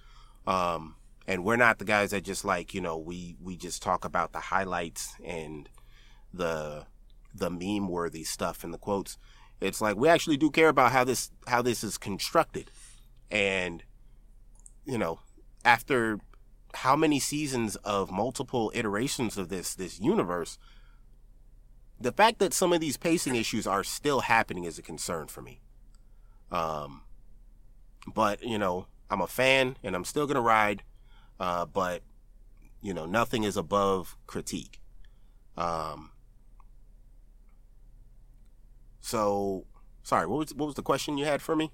Um, and we're not the guys that just like you know we we just talk about the highlights and the the meme worthy stuff and the quotes. It's like we actually do care about how this how this is constructed, and you know after how many seasons of multiple iterations of this this universe, the fact that some of these pacing issues are still happening is a concern for me. Um, but you know, I'm a fan and I'm still gonna ride. Uh, but you know, nothing is above critique. Um, so sorry, what was what was the question you had for me?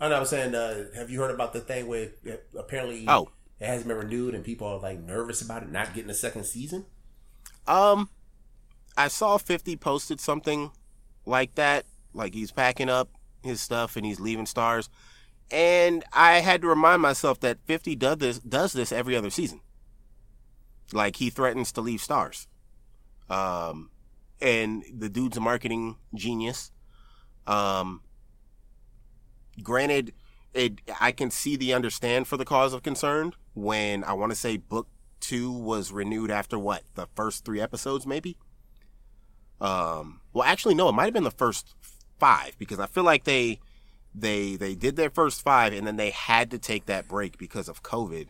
I know. I was saying, uh, have you heard about the thing where uh, apparently Oh, it hasn't been renewed and people are like nervous about it not getting a second season? Um, I saw 50 posted something like that. Like he's packing up his stuff and he's leaving Starz. And I had to remind myself that 50 does this, does this every other season. Like he threatens to leave Starz. Um, and the dude's a marketing genius. Um, granted, it, I can see the understand for the cause of concern when I want to say book two was renewed after what the first three episodes maybe um well actually no it might have been the first five because i feel like they they they did their first five and then they had to take that break because of covid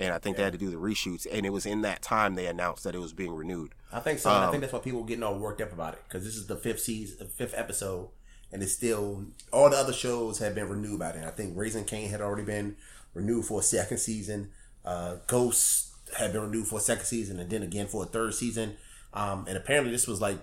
and i think they had to do the reshoots and it was in that time they announced that it was being renewed I think so. and I Um, think that's why people were getting all worked up about it because this is the fifth season, fifth episode, and it's still all the other shows have been renewed by then. I think Raising Kane had already been renewed for a second season. Uh, Ghosts had been renewed for a second season, and then again for a third season. Um, and apparently, this was like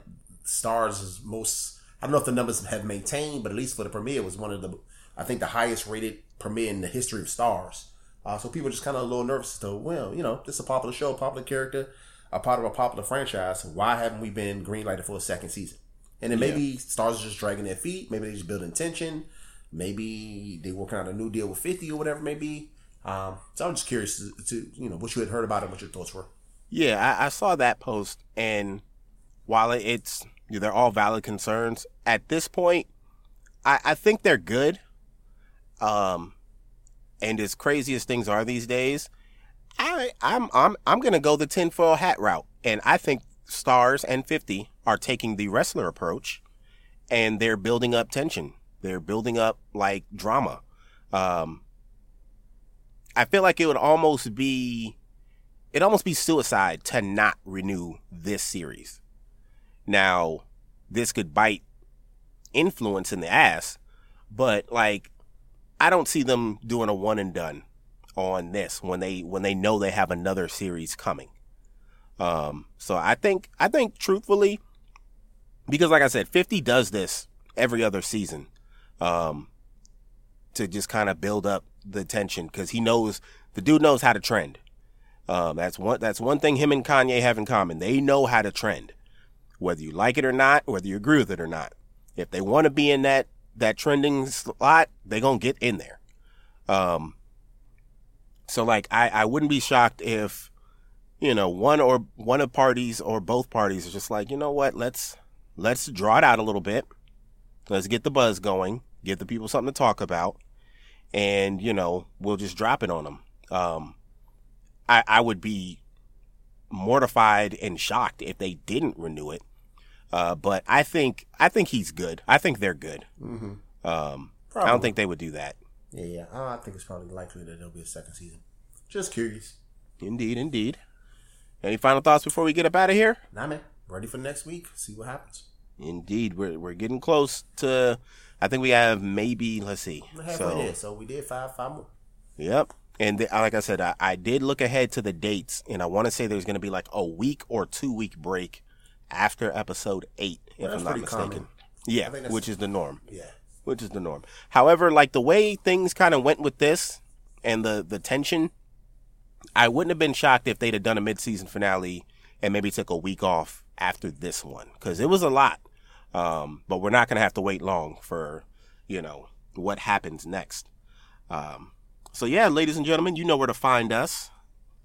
Starz' is most. I don't know if the numbers have maintained, but at least for the premiere, it was one of the I think the highest rated premiere in the history of Starz. Uh, so people just kind of a little nervous as to, well, you know, this is a popular show, popular character, a part of a popular franchise. Why haven't we been greenlighted for a second season? And then maybe Starz are just dragging their feet. Maybe they just building tension. Maybe they working out a new deal with Fifty or whatever it may be. Um, so I'm just curious to, to you know what you had heard about it, what your thoughts were. Yeah, I, I saw that post, and while it's they're all valid concerns at this point, I, I think they're good. Um, and as crazy as things are these days, I I'm I'm I'm gonna go the tinfoil hat route, and I think Starz and Fifty are taking the wrestler approach, and they're building up tension. They're building up like drama. Um, I feel like it would almost be it'd almost be suicide to not renew this series. Now, this could bite influence in the ass, but like I don't see them doing a one and done on this when they when they know they have another series coming. Um so I think I think truthfully because like I said 50 does this every other season um to just kind of build up the tension cuz he knows the dude knows how to trend. Um, that's one. That's one thing him and Kanye have in common. They know how to trend, whether you like it or not, whether you agree with it or not. If they want to be in that that trending slot, they're gonna get in there. Um. So like, I I wouldn't be shocked if, you know, one or one of parties or both parties is just like, you know what, let's let's draw it out a little bit. Let's get the buzz going, give the people something to talk about, and you know, we'll just drop it on them. Um I, I would be mortified and shocked if they didn't renew it. Uh, but I think I think he's good. I think they're good. Mm-hmm. Um, I don't think they would do that. Yeah, yeah. I think it's probably likely that there'll be a second season. Just curious. Indeed, indeed. Any final thoughts before we get up out of here? Nah, man. Ready for next week. See what happens. Indeed, we're we're getting close to. I think we have maybe. Let's see. Halfway So, there, so we did five, five more. Yep. And the, like I said, I, I did look ahead to the dates, and I want to say there's going to be like a week or two week break after episode eight, if Well, that's I'm not mistaken. common. Yeah, I think that's- which is the norm. Yeah. which is the norm. However, like the way things kind of went with this and the the tension, I wouldn't have been shocked if they'd have done a mid season finale and maybe take a week off after this one because it was a lot. Um, but we're not going to have to wait long for, you know, what happens next. Um, so yeah, ladies and gentlemen, you know where to find us.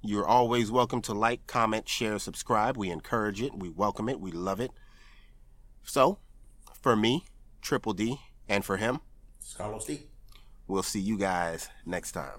You're always welcome to like, comment, share, subscribe. We encourage it. We welcome it. We love it. So, for me, Triple D, and for him, Carlos D. we'll see you guys next time.